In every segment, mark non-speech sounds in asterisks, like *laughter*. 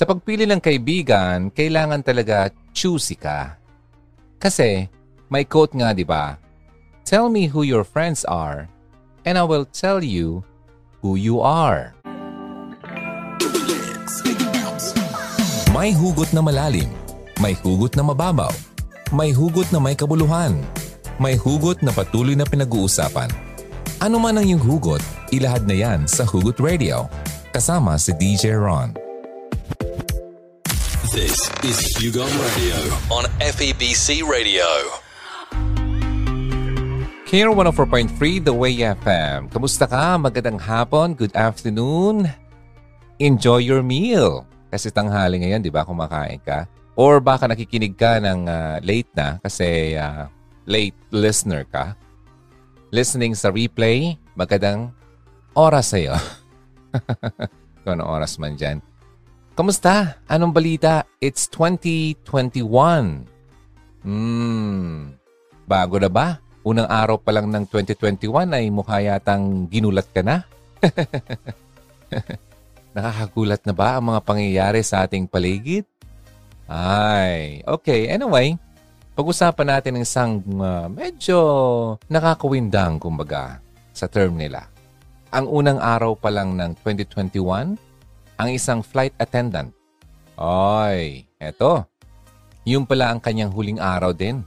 Sa pagpili ng kaibigan, kailangan talaga choosy ka. Kasi, may quote nga di ba? Tell me who your friends are, and I will tell you who you are. May hugot na malalim, may hugot na mababaw, may hugot na may kabuluhan, may hugot na patuloy na pinag-uusapan. Ano man ang iyong hugot, ilahad na yan sa Hugot Radio. Kasama si DJ Ron. This is Hugon Radio on FEBC Radio. Care 104.3 The Way FM. Kamusta ka? Magandang hapon, good afternoon. Enjoy your meal. Kasi tanghali ngayon, di ba, kumakain ka? Or baka nakikinig ka ng uh, late na kasi uh, late listener ka. Listening sa replay, magandang oras sa'yo. *laughs* Kung anong oras man dyan. Kamusta? Anong balita? It's 2021. Hmm. Bago na ba? Unang araw pa lang ng 2021 ay mukha yatang ginulat ka na. *laughs* Nakakagulat na ba ang mga pangyayari sa ating paligid? Ay, okay. Anyway, pag-usapan natin ng isang uh, medyo nakakawindang, kumbaga, sa term nila. Ang unang araw pa lang ng 2021, ang isang flight attendant. Oy, eto. Yung pala ang kanyang huling araw din.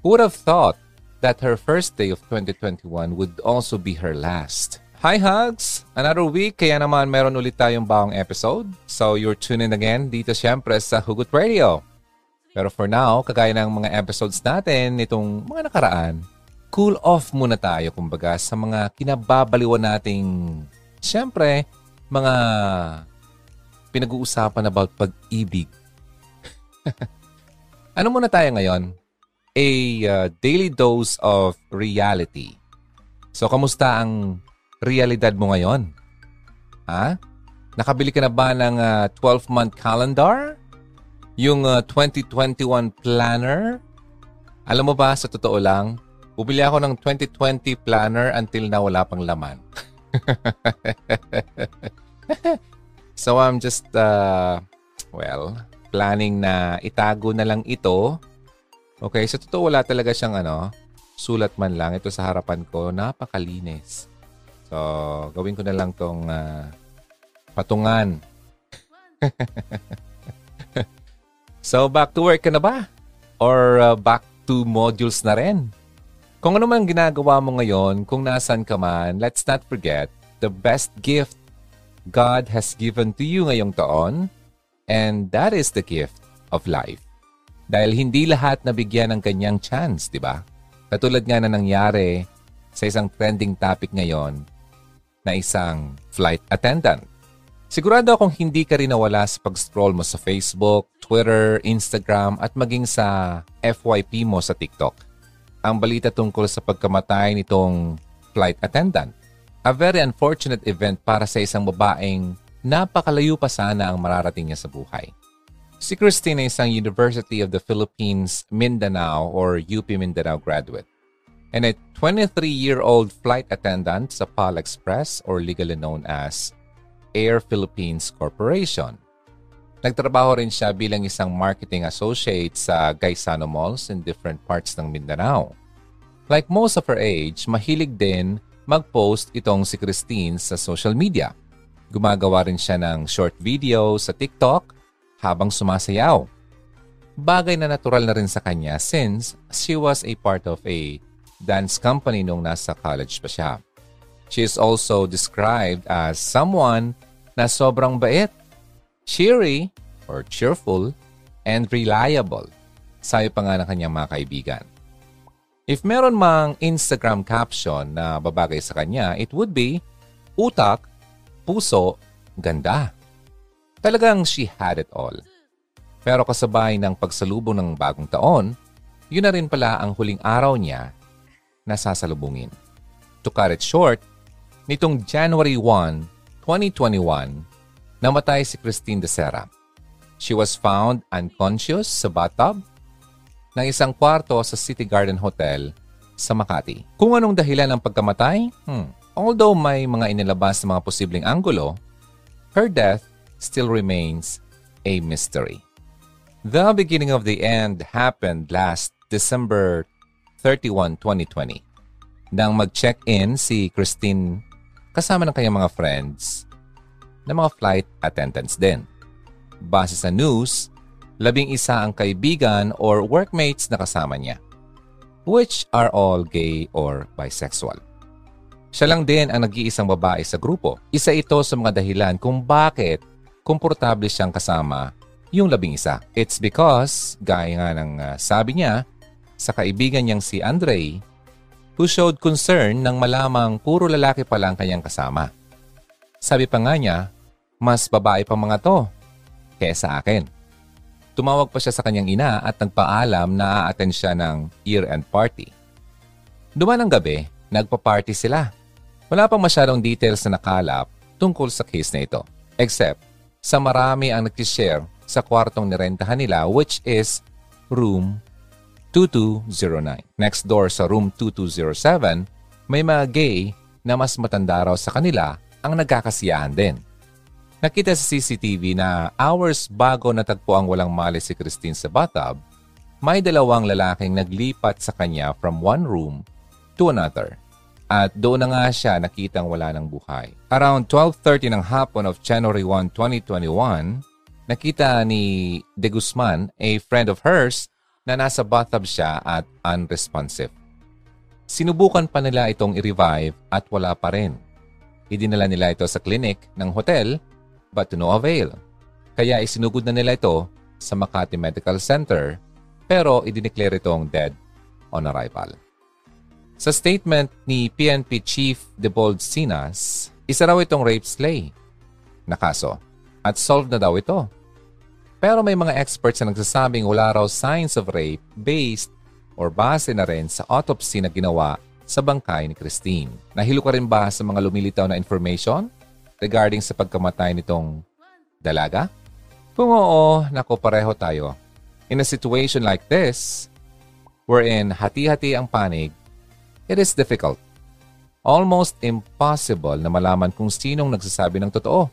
Who would have thought that her first day of 2021 would also be her last? Hi Hugs! Another week, kaya naman meron ulit tayong bawang episode. So you're tuning again dito syempre sa Hugot Radio. Pero for now, kagaya ng mga episodes natin nitong mga nakaraan, cool off muna tayo kumbaga sa mga kinababaliwan nating, syempre, mga pinag-uusapan about pag-ibig. *laughs* ano muna tayo ngayon? A uh, daily dose of reality. So, kamusta ang realidad mo ngayon? Ha? Nakabili ka na ba ng uh, 12-month calendar? Yung uh, 2021 planner? Alam mo ba, sa totoo lang, bumili ako ng 2020 planner until na wala pang laman. *laughs* So I'm just, uh, well, planning na itago na lang ito. Okay, sa so totoo wala talaga siyang ano, sulat man lang. Ito sa harapan ko, napakalinis. So, gawin ko na lang tong uh, patungan. *laughs* so, back to work ka na ba? Or uh, back to modules na rin? Kung ano man ginagawa mo ngayon, kung nasan ka man, let's not forget, the best gift God has given to you ngayong taon and that is the gift of life. Dahil hindi lahat nabigyan ng kanyang chance, di ba? Katulad nga na nangyari sa isang trending topic ngayon na isang flight attendant. Sigurado akong hindi ka rin nawala sa pag-scroll mo sa Facebook, Twitter, Instagram at maging sa FYP mo sa TikTok. Ang balita tungkol sa pagkamatay nitong flight attendant a very unfortunate event para sa isang babaeng napakalayo pa sana ang mararating niya sa buhay. Si Christine ay isang University of the Philippines Mindanao or UP Mindanao graduate and a 23-year-old flight attendant sa PAL Express or legally known as Air Philippines Corporation. Nagtrabaho rin siya bilang isang marketing associate sa Gaisano Malls in different parts ng Mindanao. Like most of her age, mahilig din mag-post itong si Christine sa social media. Gumagawa rin siya ng short video sa TikTok habang sumasayaw. Bagay na natural na rin sa kanya since she was a part of a dance company nung nasa college pa siya. She is also described as someone na sobrang bait, cheery or cheerful, and reliable. Sabi pa nga ng kanyang mga kaibigan. If meron mang Instagram caption na babagay sa kanya, it would be, utak, puso, ganda. Talagang she had it all. Pero kasabay ng pagsalubong ng bagong taon, yun na rin pala ang huling araw niya na sasalubungin. To cut it short, nitong January 1, 2021, namatay si Christine de Serra. She was found unconscious sa bathtub ng isang kwarto sa City Garden Hotel sa Makati. Kung anong dahilan ng pagkamatay? Hmm. Although may mga inilabas na mga posibleng anggulo, her death still remains a mystery. The beginning of the end happened last December 31, 2020. Nang mag-check-in si Christine kasama ng kanyang mga friends na mga flight attendants din. Base sa news, labing isa ang kaibigan or workmates na kasama niya, which are all gay or bisexual. Siya lang din ang nag-iisang babae sa grupo. Isa ito sa mga dahilan kung bakit komportable siyang kasama yung labing isa. It's because, gaya nga ng uh, sabi niya, sa kaibigan niyang si Andre, who showed concern nang malamang puro lalaki pa lang kanyang kasama. Sabi pa nga niya, mas babae pa mga to kesa akin. Tumawag pa siya sa kanyang ina at nagpaalam na a-attend siya ng year-end party. Duman ng gabi, nagpa-party sila. Wala pang masyadong details na nakalap tungkol sa case na ito. Except, sa marami ang nag-share sa kwartong nirentahan nila which is room 2209. Next door sa room 2207, may mga gay na mas matanda raw sa kanila ang nagkakasiyahan din. Nakita sa CCTV na hours bago natagpo ang walang mali si Christine sa bathtub, may dalawang lalaking naglipat sa kanya from one room to another. At doon na nga siya nakitang wala ng buhay. Around 12.30 ng hapon of January 1, 2021, nakita ni De Guzman, a friend of hers, na nasa bathtub siya at unresponsive. Sinubukan pa nila itong i-revive at wala pa rin. Idinala nila ito sa clinic ng hotel but to no avail. Kaya isinugod na nila ito sa Makati Medical Center pero idineclare itong dead on arrival. Sa statement ni PNP Chief Debold Sinas, isa raw itong rape slay na kaso at solved na daw ito. Pero may mga experts na nagsasabing wala raw signs of rape based or base na rin sa autopsy na ginawa sa bangkay ni Christine. Nahilo ka rin ba sa mga lumilitaw na information regarding sa pagkamatay nitong dalaga? Kung oo, nako pareho tayo. In a situation like this, wherein hati-hati ang panig, it is difficult. Almost impossible na malaman kung sinong nagsasabi ng totoo.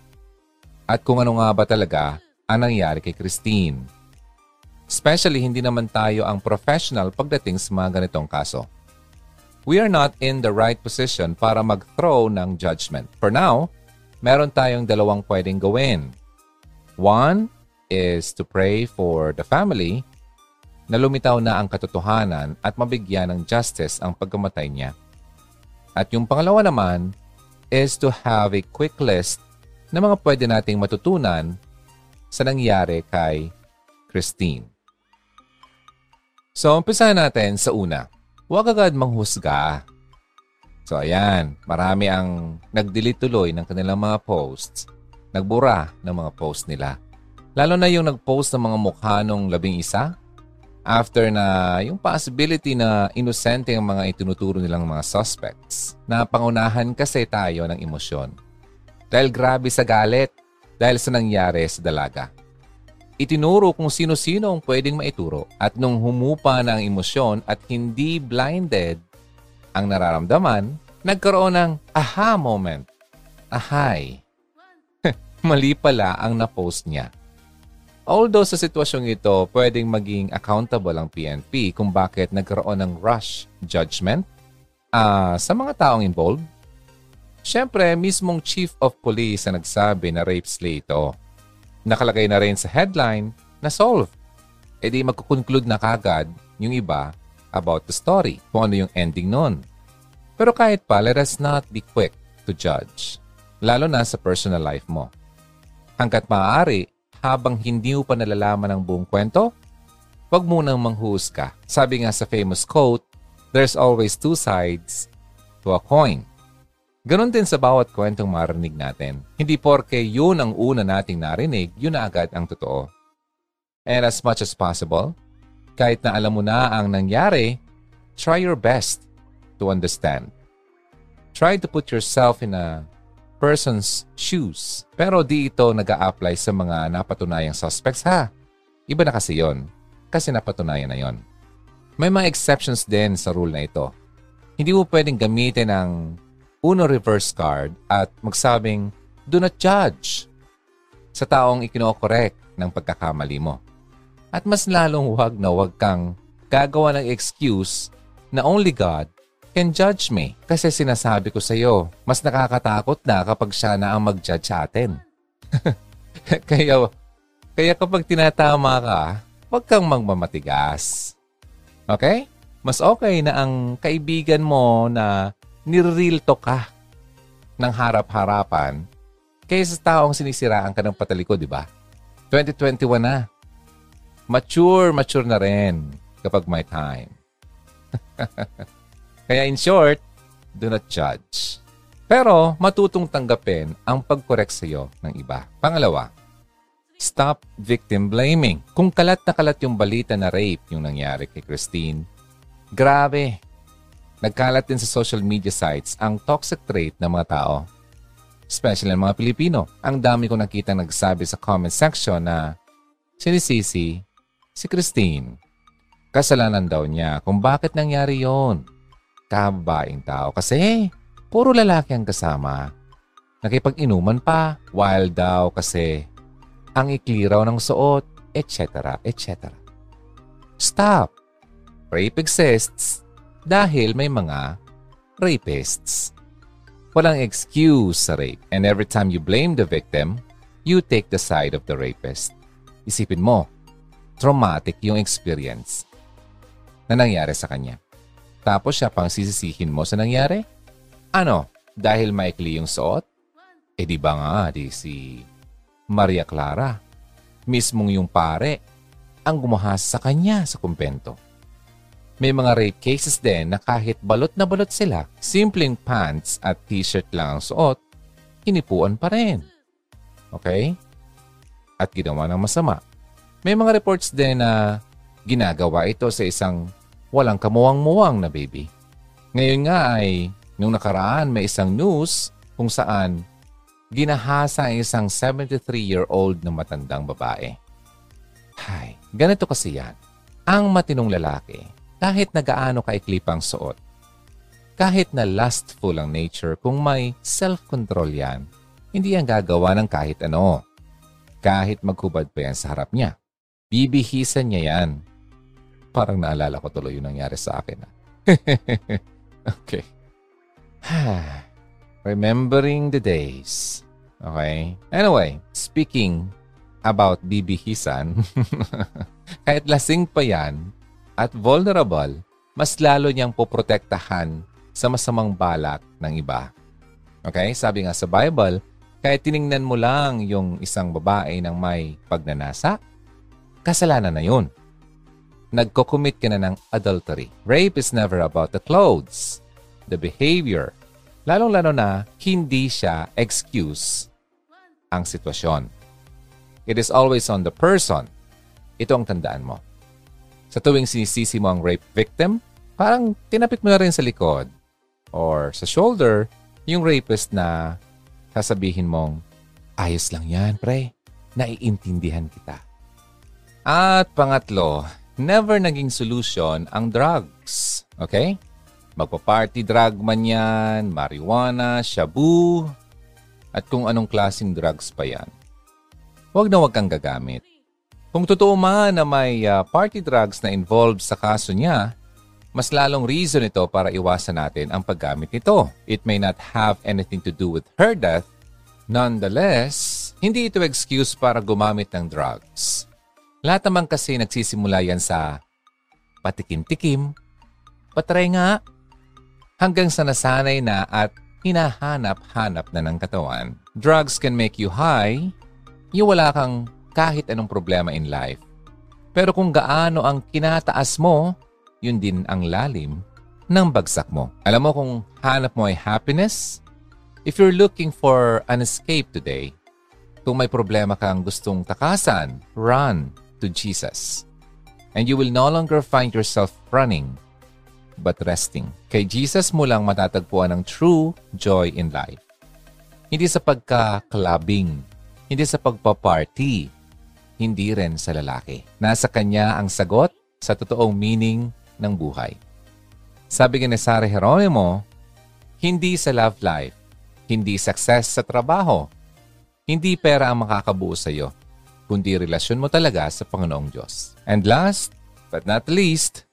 At kung ano nga ba talaga ang nangyari kay Christine. Especially hindi naman tayo ang professional pagdating sa mga ganitong kaso. We are not in the right position para mag-throw ng judgment. For now, meron tayong dalawang pwedeng gawin. One is to pray for the family na lumitaw na ang katotohanan at mabigyan ng justice ang pagkamatay niya. At yung pangalawa naman is to have a quick list na mga pwede nating matutunan sa nangyari kay Christine. So, umpisahan natin sa una. Huwag agad manghusga. So, ayan. Marami ang nag-delete tuloy ng kanilang mga posts. Nagbura ng mga posts nila. Lalo na yung nag-post ng mga mukha nung labing isa. After na yung possibility na inosente ang mga itinuturo nilang mga suspects. Na pangunahan kasi tayo ng emosyon. Dahil grabe sa galit dahil sa nangyari sa dalaga. Itinuro kung sino-sino ang pwedeng maituro at nung humupa na ang emosyon at hindi blinded ang nararamdaman, nagkaroon ng aha moment. Ahay. *laughs* Mali pala ang na-post niya. Although sa sitwasyong ito, pwedeng maging accountable ang PNP kung bakit nagkaroon ng rush judgment uh, sa mga taong involved, Siyempre, mismong chief of police ang nagsabi na rape slay ito. Nakalagay na rin sa headline na solve. E di magkukonclude na kagad yung iba about the story, kung ano yung ending nun. Pero kahit pa, let us not be quick to judge, lalo na sa personal life mo. Hanggat maaari, habang hindi mo pa nalalaman ang buong kwento, huwag munang manghusga. Sabi nga sa famous quote, there's always two sides to a coin. Ganon din sa bawat kwentong marinig natin. Hindi porke yun ang una nating narinig, yun na agad ang totoo. And as much as possible, kahit na alam mo na ang nangyari, try your best to understand. Try to put yourself in a person's shoes. Pero di ito nag apply sa mga napatunayang suspects ha. Iba na kasi yon. Kasi napatunayan na yon. May mga exceptions din sa rule na ito. Hindi mo pwedeng gamitin ang Uno reverse card at magsabing, do not judge. sa taong ikinokorek ng pagkakamali mo. At mas lalong huwag na huwag kang gagawa ng excuse na only God can judge me. Kasi sinasabi ko sa iyo, mas nakakatakot na kapag siya na ang mag-judge sa atin. *laughs* kaya, kaya kapag tinatama ka, huwag kang magmamatigas. Okay? Mas okay na ang kaibigan mo na nirreal to ka ng harap-harapan kaysa sa taong sinisiraan ka ng pataliko, di ba? 2021 na. Mature, mature na rin kapag may time. *laughs* Kaya in short, do not judge. Pero matutong tanggapin ang pag-correct sa iyo ng iba. Pangalawa, stop victim blaming. Kung kalat na kalat yung balita na rape yung nangyari kay Christine, grabe. Nagkalat din sa social media sites ang toxic trait ng mga tao. Especially ng mga Pilipino. Ang dami ko nakita nagsabi sa comment section na sinisisi si Christine. Kasalanan daw niya kung bakit nangyari yon. Kababaing tao kasi puro lalaki ang kasama. Nakipag-inuman pa, wild daw kasi ang ikli raw ng suot, etc. etc. Stop! Rape exists dahil may mga rapists. Walang excuse sa rape and every time you blame the victim, you take the side of the rapist. Isipin mo, traumatic yung experience na nangyari sa kanya. Tapos siya pang sisisihin mo sa nangyari? Ano? Dahil maikli yung suot? Eh di ba nga di si Maria Clara, mismong yung pare, ang gumahas sa kanya sa kumpento. May mga rape cases din na kahit balot na balot sila, simpleng pants at t-shirt lang ang suot, hinipuan pa rin. Okay? At ginawa ng masama. May mga reports din na ginagawa ito sa isang walang kamuwang-muwang na baby. Ngayon nga ay, nung nakaraan may isang news kung saan ginahasa ang isang 73-year-old na matandang babae. Hay, ganito kasi yan. Ang matinong lalaki, kahit nagaano kaiklip ang suot, kahit na lustful ang nature, kung may self-control yan, hindi yan gagawa ng kahit ano. Kahit maghubad pa yan sa harap niya. Bibihisan niya yan. Parang naalala ko tuloy yung nangyari sa akin. *laughs* okay. *sighs* Remembering the days. Okay? Anyway, speaking about bibihisan, *laughs* kahit lasing pa yan at vulnerable, mas lalo niyang poprotektahan sa masamang balak ng iba. Okay? Sabi nga sa Bible, kahit tiningnan mo lang yung isang babae ng may pagnanasa, kasalanan na yun. Nagko-commit ka na ng adultery. Rape is never about the clothes, the behavior, lalong-lalo na hindi siya excuse ang sitwasyon. It is always on the person. Ito ang tandaan mo. Sa tuwing sinisisi mo ang rape victim, parang tinapik mo na rin sa likod or sa shoulder yung rapist na sasabihin mong, ayos lang yan, pre. Naiintindihan kita. At pangatlo, never naging solution ang drugs. Okay? Magpa-party drug man yan, marijuana, shabu, at kung anong klaseng drugs pa yan. Huwag na huwag kang gagamit. Kung totoo man na may uh, party drugs na involved sa kaso niya, mas lalong reason ito para iwasan natin ang paggamit nito. It may not have anything to do with her death. Nonetheless, hindi ito excuse para gumamit ng drugs. Lahat naman kasi nagsisimula yan sa patikim-tikim, patry nga, hanggang sa nasanay na at hinahanap-hanap na ng katawan. Drugs can make you high, yung wala kang kahit anong problema in life. Pero kung gaano ang kinataas mo, yun din ang lalim ng bagsak mo. Alam mo kung hanap mo ay happiness? If you're looking for an escape today, kung may problema kang gustong takasan, run to Jesus. And you will no longer find yourself running but resting. Kay Jesus mo lang matatagpuan ang true joy in life. Hindi sa pagka-clubbing, hindi sa pagpa-party, hindi rin sa lalaki. Nasa kanya ang sagot sa totoong meaning ng buhay. Sabi ni Sara Geronimo, hindi sa love life, hindi success sa trabaho, Hindi pera ang makakabuo sa iyo, kundi relasyon mo talaga sa Panginoong Diyos. And last, but not least,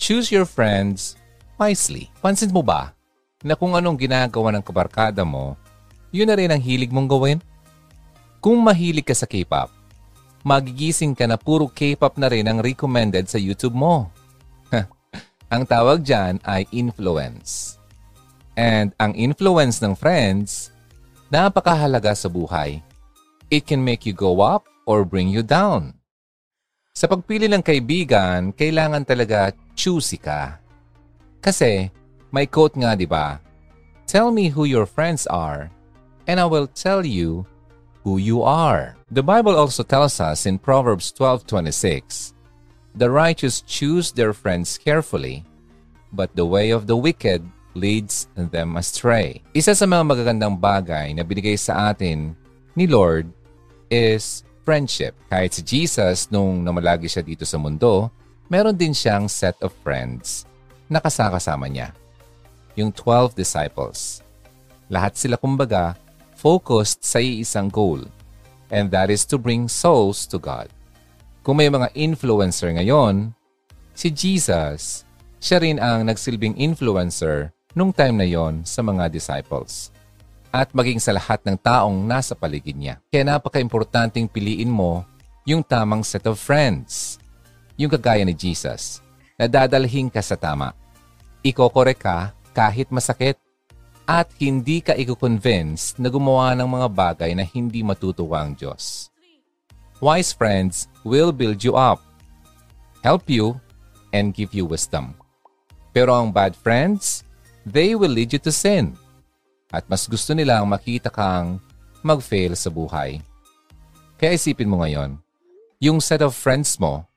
choose your friends wisely. Pansin mo ba na kung anong ginagawa ng kabarkada mo, yun na rin ang hilig mong gawin? Kung mahilig ka sa K-pop, magigising ka na puro K-pop na rin ang recommended sa YouTube mo. *laughs* ang tawag dyan ay influence. And ang influence ng friends, napakahalaga sa buhay. It can make you go up or bring you down. Sa pagpili ng kaibigan, kailangan talaga choosy ka. Kasi may quote nga 'di ba? Tell me who your friends are and I will tell you who you are. The Bible also tells us in Proverbs 12:26, The righteous choose their friends carefully, but the way of the wicked leads them astray. Isa sa mga magagandang bagay na binigay sa atin ni Lord is friendship. Kahit si Jesus, nung namalagi siya dito sa mundo, meron din siyang set of friends na kasakasama niya. Yung 12 disciples. Lahat sila kumbaga focused sa iisang goal, and that is to bring souls to God. Kung may mga influencer ngayon, si Jesus, siya rin ang nagsilbing influencer nung time na yon sa mga disciples at maging sa lahat ng taong nasa paligid niya. Kaya napaka-importanting piliin mo yung tamang set of friends. Yung kagaya ni Jesus, na dadalhin ka sa tama. Ikokore ka kahit masakit at hindi ka i-convince na gumawa ng mga bagay na hindi matutuwa ang Diyos. Wise friends will build you up, help you, and give you wisdom. Pero ang bad friends, they will lead you to sin. At mas gusto nilang makita kang mag-fail sa buhay. Kaya isipin mo ngayon, yung set of friends mo,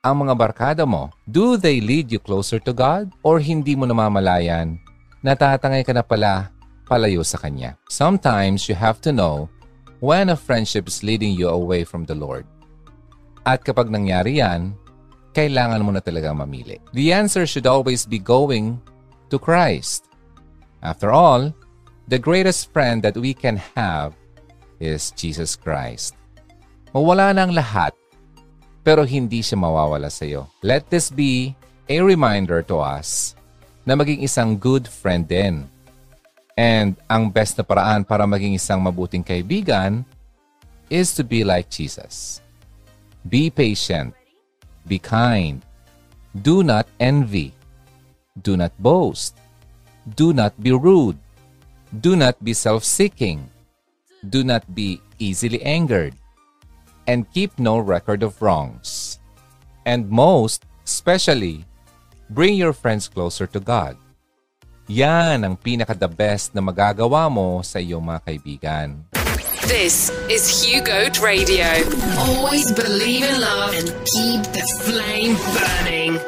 ang mga barkada mo, do they lead you closer to God? Or hindi mo namamalayan natatangay ka na pala palayo sa Kanya. Sometimes you have to know when a friendship is leading you away from the Lord. At kapag nangyari yan, kailangan mo na talaga mamili. The answer should always be going to Christ. After all, the greatest friend that we can have is Jesus Christ. Mawala ang lahat, pero hindi siya mawawala sa iyo. Let this be a reminder to us na maging isang good friend din. And ang best na paraan para maging isang mabuting kaibigan is to be like Jesus. Be patient. Be kind. Do not envy. Do not boast. Do not be rude. Do not be self-seeking. Do not be easily angered. And keep no record of wrongs. And most, especially, bring your friends closer to God. Yan ang pinaka-the best na magagawa mo sa iyong mga kaibigan. This is Hugo Radio. Always believe in love and keep the flame burning.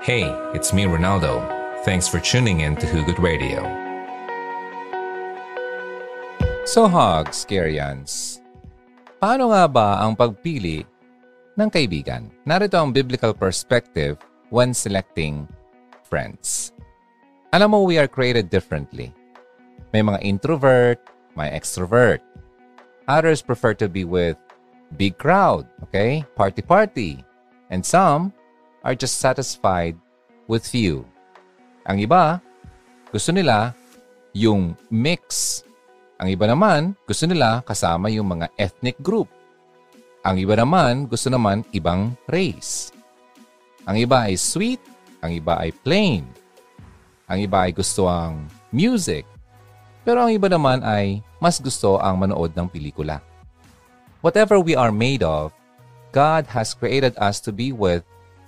Hey, it's me, Ronaldo. Thanks for tuning in to Hugo Radio. So Hogs, Scarians, paano nga ba ang pagpili ng kaibigan? Narito ang biblical perspective when selecting friends. Alam mo, we are created differently. May mga introvert, may extrovert. Others prefer to be with big crowd, okay? Party-party. And some are just satisfied with few. Ang iba, gusto nila yung mix. Ang iba naman, gusto nila kasama yung mga ethnic group. Ang iba naman, gusto naman ibang race. Ang iba ay sweet, ang iba ay plain. Ang iba ay gusto ang music. Pero ang iba naman ay mas gusto ang manood ng pelikula. Whatever we are made of, God has created us to be with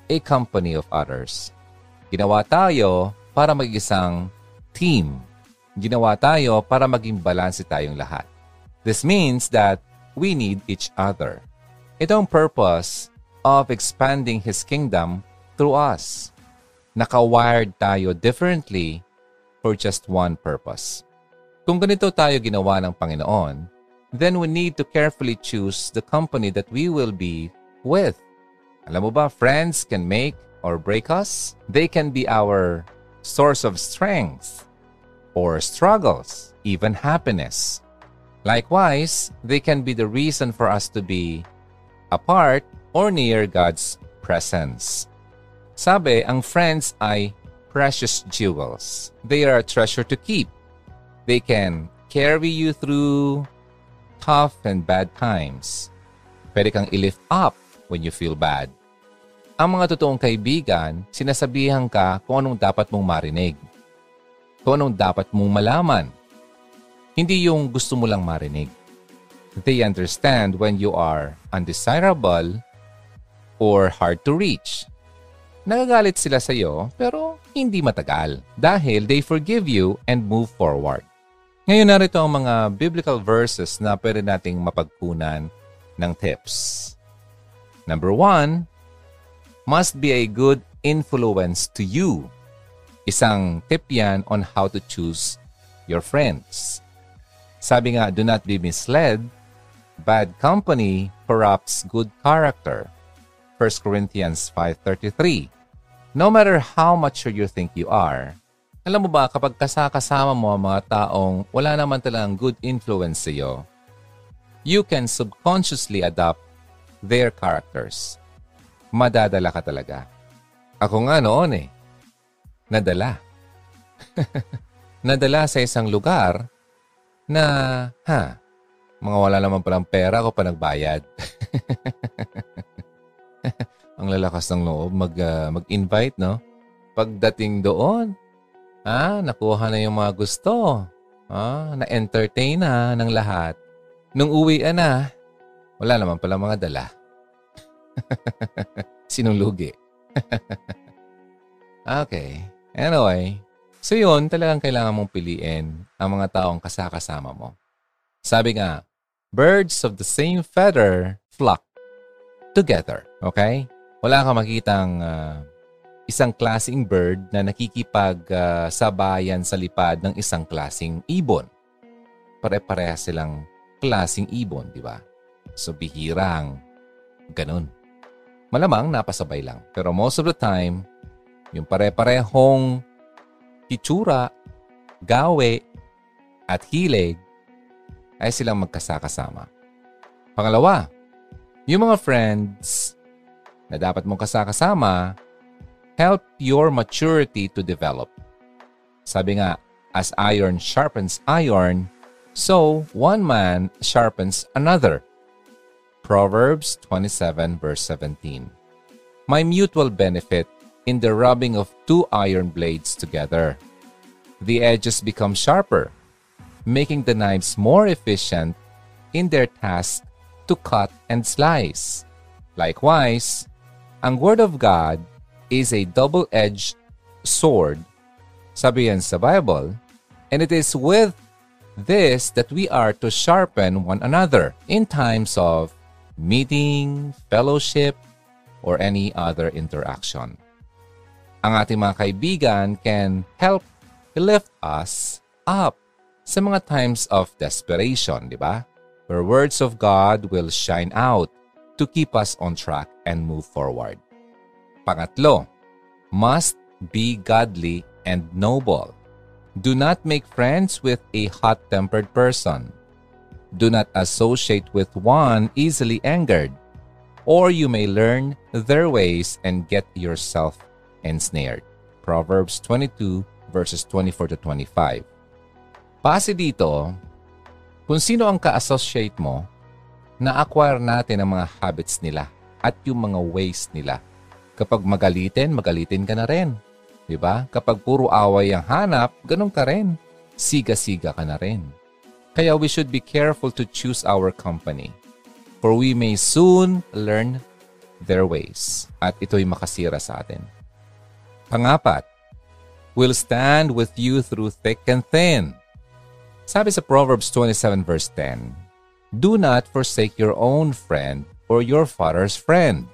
a company of others. Ginawa tayo para mag-isang team. Ginawa tayo para maging balanse tayong lahat. This means that we need each other. Ito ang purpose of expanding His kingdom through us. Naka-wired tayo differently for just one purpose. Kung ganito tayo ginawa ng Panginoon, then we need to carefully choose the company that we will be with. Alam mo ba, friends can make or break us. They can be our source of strength or struggles, even happiness. Likewise, they can be the reason for us to be apart or near God's presence. Sabi, ang friends ay precious jewels. They are a treasure to keep. They can carry you through tough and bad times. Pwede kang i-lift up when you feel bad. Ang mga totoong kaibigan, sinasabihan ka kung anong dapat mong marinig. Kung anong dapat mong malaman. Hindi yung gusto mo lang marinig. They understand when you are undesirable or hard to reach. Nagagalit sila sa iyo pero hindi matagal dahil they forgive you and move forward. Ngayon narito ang mga biblical verses na pwede nating mapagkunan ng tips. Number one, must be a good influence to you. Isang tip yan on how to choose your friends. Sabi nga, do not be misled. Bad company corrupts good character. 1 Corinthians 5.33 No matter how mature you think you are, alam mo ba kapag kasakasama mo ang mga taong wala naman talagang good influence sa iyo, you can subconsciously adopt their characters. Madadala ka talaga. Ako nga noon eh. Nadala. *laughs* Nadala sa isang lugar na, ha, mga wala naman palang pera ko pa nagbayad. *laughs* ang lalakas ng loob mag, uh, mag-invite, no? Pagdating doon, ah, nakuha na yung mga gusto. Ah, na-entertain na ng lahat. Nung uwi na, wala naman pala mga dala. *laughs* Sinong lugi? okay. Anyway, so yun, talagang kailangan mong piliin ang mga taong kasakasama mo. Sabi nga, birds of the same feather flock together. Okay? Wala kang makitang uh, isang klasing bird na nakikipag uh, sabayan sa lipad ng isang klasing ibon. Pare-pareha silang klasing ibon, di ba? So bihirang ganun. Malamang napasabay lang. Pero most of the time, yung pare-parehong itsura, gawe, at hilig ay silang magkasakasama. Pangalawa, yung mga friends na dapat mong kasakasama help your maturity to develop. Sabi nga, as iron sharpens iron, so one man sharpens another. Proverbs 27 verse 17. My mutual benefit in the rubbing of two iron blades together. The edges become sharper, making the knives more efficient in their task to cut and slice. Likewise, ang Word of God is a double-edged sword, sabi yan sa Bible, and it is with this that we are to sharpen one another in times of meeting, fellowship, or any other interaction. Ang ating mga kaibigan can help lift us up sa mga times of desperation, di ba? Where words of God will shine out to keep us on track and move forward. Pangatlo, must be godly and noble. Do not make friends with a hot-tempered person. Do not associate with one easily angered, or you may learn their ways and get yourself ensnared. Proverbs 22 verses 24 to 25. Pasi dito, kung sino ang ka-associate mo, na-acquire natin ang mga habits nila at yung mga ways nila. Kapag magalitin, magalitin ka na rin. Ba? Kapag puro away ang hanap, ganun ka rin. Siga-siga ka na rin. Kaya we should be careful to choose our company. For we may soon learn their ways. At ito'y makasira sa atin. Pangapat, will stand with you through thick and thin. Sabi sa Proverbs 27 verse 10, Do not forsake your own friend or your father's friend,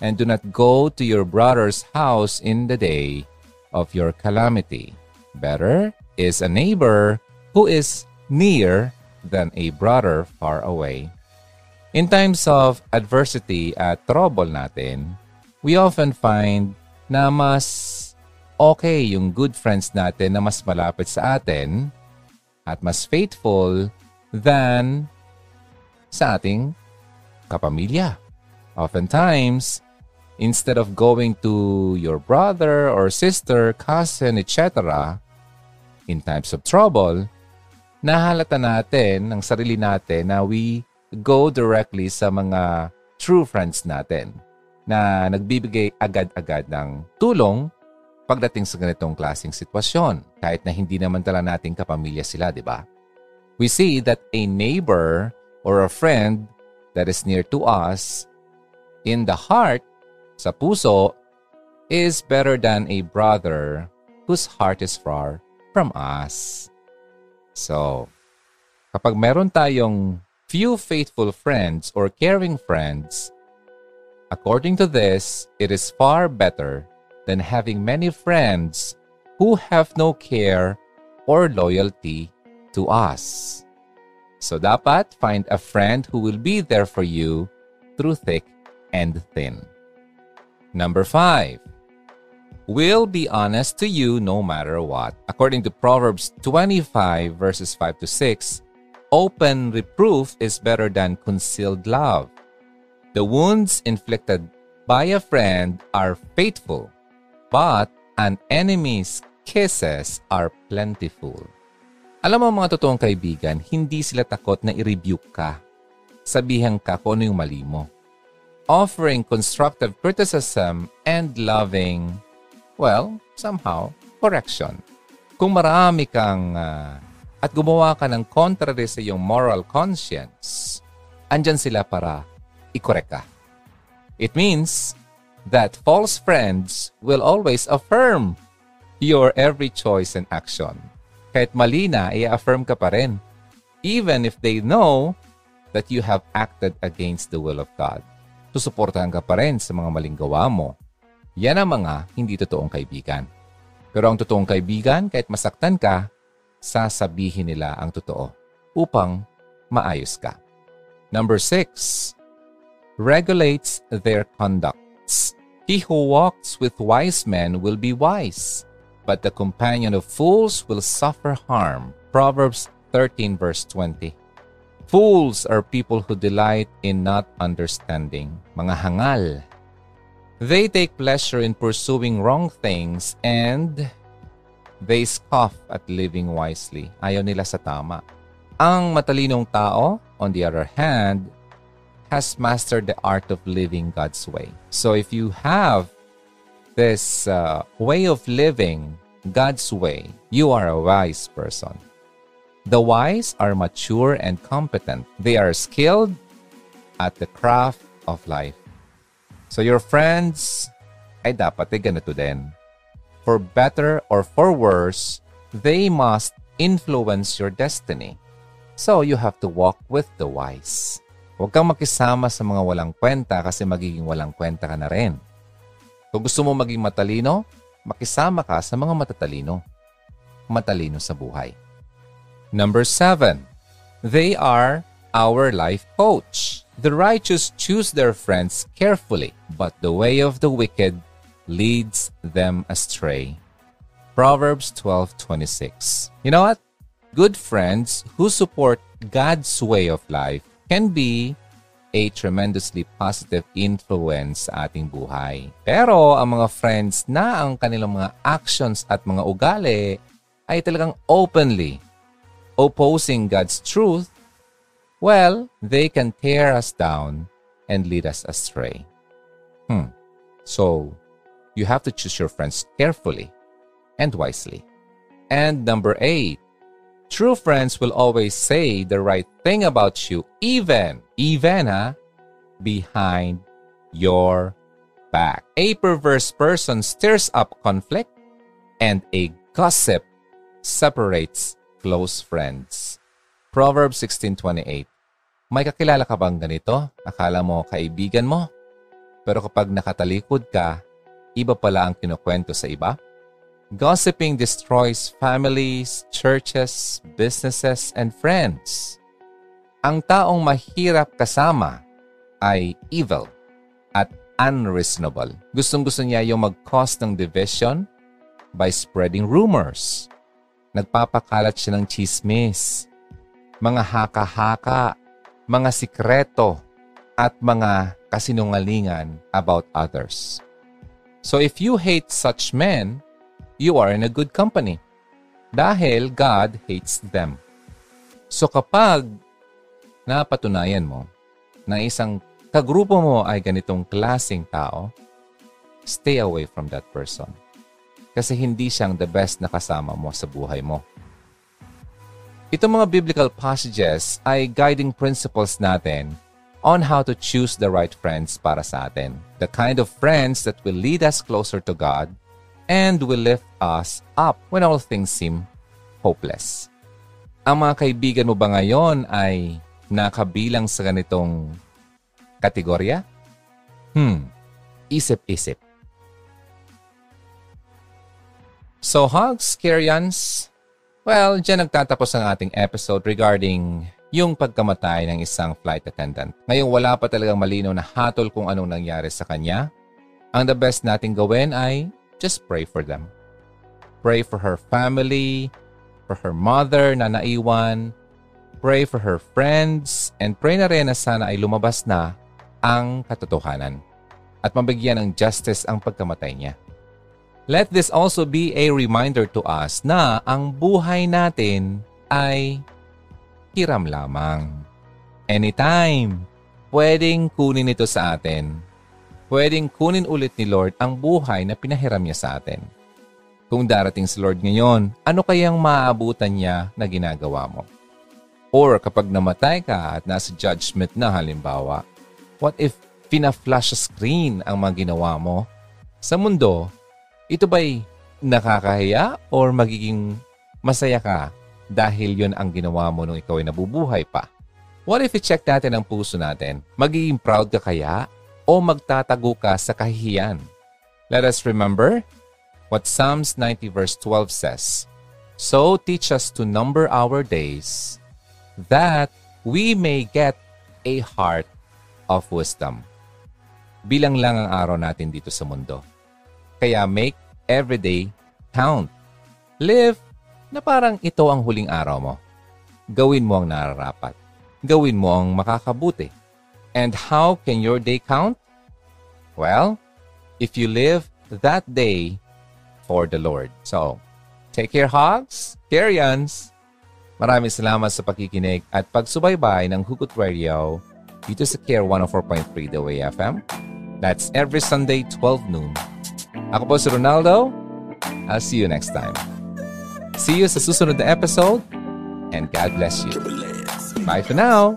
and do not go to your brother's house in the day of your calamity. Better is a neighbor who is near than a brother far away. In times of adversity at trouble natin, we often find na mas okay yung good friends natin na mas malapit sa atin at mas faithful than sa ating kapamilya. Oftentimes, instead of going to your brother or sister, cousin, etc., in times of trouble, nahalata natin ng sarili natin na we go directly sa mga true friends natin na nagbibigay agad-agad ng tulong pagdating sa ganitong klaseng sitwasyon kahit na hindi naman tala nating kapamilya sila, di ba? We see that a neighbor or a friend that is near to us in the heart, sa puso, is better than a brother whose heart is far from us. So, kapag meron tayong few faithful friends or caring friends, according to this, it is far better than having many friends who have no care or loyalty to us. So dapat find a friend who will be there for you through thick and thin. Number five, will be honest to you no matter what. According to Proverbs 25, verses 5 to 6, open reproof is better than concealed love. The wounds inflicted by a friend are faithful, but an enemy's kisses are plentiful. Alam mo mga totoong kaibigan, hindi sila takot na i-rebuke ka. Sabihan ka kung ano yung mali mo offering constructive criticism and loving, well, somehow, correction. Kung marami kang uh, at gumawa ka ng contrary sa iyong moral conscience, andyan sila para i-correct ka. It means that false friends will always affirm your every choice and action. Kahit mali na, i-affirm ka pa rin. Even if they know that you have acted against the will of God susuportahan ka pa rin sa mga maling gawa mo. Yan ang mga hindi totoong kaibigan. Pero ang totoong kaibigan, kahit masaktan ka, sasabihin nila ang totoo upang maayos ka. Number six, regulates their conducts. He who walks with wise men will be wise, but the companion of fools will suffer harm. Proverbs 13 verse 20. Fools are people who delight in not understanding, mga hangal. They take pleasure in pursuing wrong things and they scoff at living wisely. Ayaw nila sa tama. Ang matalinong tao, on the other hand, has mastered the art of living God's way. So if you have this uh, way of living God's way, you are a wise person. The wise are mature and competent. They are skilled at the craft of life. So your friends ay dapat ganito din. For better or for worse, they must influence your destiny. So you have to walk with the wise. Huwag kang makisama sa mga walang kwenta kasi magiging walang kwenta ka na rin. Kung gusto mo maging matalino, makisama ka sa mga matatalino. Matalino sa buhay. Number seven, they are our life coach. The righteous choose their friends carefully, but the way of the wicked leads them astray. Proverbs 12:26. You know what? Good friends who support God's way of life can be a tremendously positive influence sa ating buhay. Pero ang mga friends na ang kanilang mga actions at mga ugali ay talagang openly opposing God's truth, well, they can tear us down and lead us astray. Hmm. So, you have to choose your friends carefully and wisely. And number eight, true friends will always say the right thing about you, even, even, huh, behind your back. A perverse person stirs up conflict, and a gossip separates close friends. Proverbs 16.28 May kakilala ka bang ganito? Akala mo kaibigan mo? Pero kapag nakatalikod ka, iba pala ang kinukwento sa iba? Gossiping destroys families, churches, businesses, and friends. Ang taong mahirap kasama ay evil at unreasonable. Gustong-gusto niya yung mag-cause ng division by spreading rumors, nagpapakalat siya ng chismis. mga haka-haka, mga sikreto, at mga kasinungalingan about others. So if you hate such men, you are in a good company dahil God hates them. So kapag napatunayan mo na isang kagrupo mo ay ganitong klasing tao, stay away from that person. Kasi hindi siyang the best na kasama mo sa buhay mo. Itong mga biblical passages ay guiding principles natin on how to choose the right friends para sa atin. The kind of friends that will lead us closer to God and will lift us up when all things seem hopeless. Ang mga kaibigan mo ba ngayon ay nakabilang sa ganitong kategorya? Hmm, isip-isip. So, hugs, Kyrians, well, dyan nagtatapos ang ating episode regarding yung pagkamatay ng isang flight attendant. Ngayon, wala pa talagang malinaw na hatol kung anong nangyari sa kanya. Ang the best nating gawin ay just pray for them. Pray for her family, for her mother na naiwan, pray for her friends, and pray na rin na sana ay lumabas na ang katotohanan at mabigyan ng justice ang pagkamatay niya. Let this also be a reminder to us na ang buhay natin ay hiram lamang. Anytime, pwedeng kunin ito sa atin. Pwedeng kunin ulit ni Lord ang buhay na pinahiram niya sa atin. Kung darating si Lord ngayon, ano kayang maaabutan niya na ginagawa mo? Or kapag namatay ka at nasa judgment na halimbawa, what if pina-flash screen ang mga ginawa mo? Sa mundo, ito ba'y nakakahiya or magiging masaya ka dahil yon ang ginawa mo nung ikaw ay nabubuhay pa? What if i-check natin ang puso natin? Magiging proud ka kaya o magtatago ka sa kahihiyan? Let us remember what Psalms 90 verse 12 says. So teach us to number our days that we may get a heart of wisdom. Bilang lang ang araw natin dito sa mundo. Kaya make every day count. Live na parang ito ang huling araw mo. Gawin mo ang nararapat. Gawin mo ang makakabuti. And how can your day count? Well, if you live that day for the Lord. So, take care, hogs, carrions. Maraming salamat sa pakikinig at pagsubaybay ng Hugot Radio dito sa Care 104.3 The Way FM. That's every Sunday, 12 noon ako po si Ronaldo. I'll see you next time. See you sa susunod na episode and God bless you. Bye for now.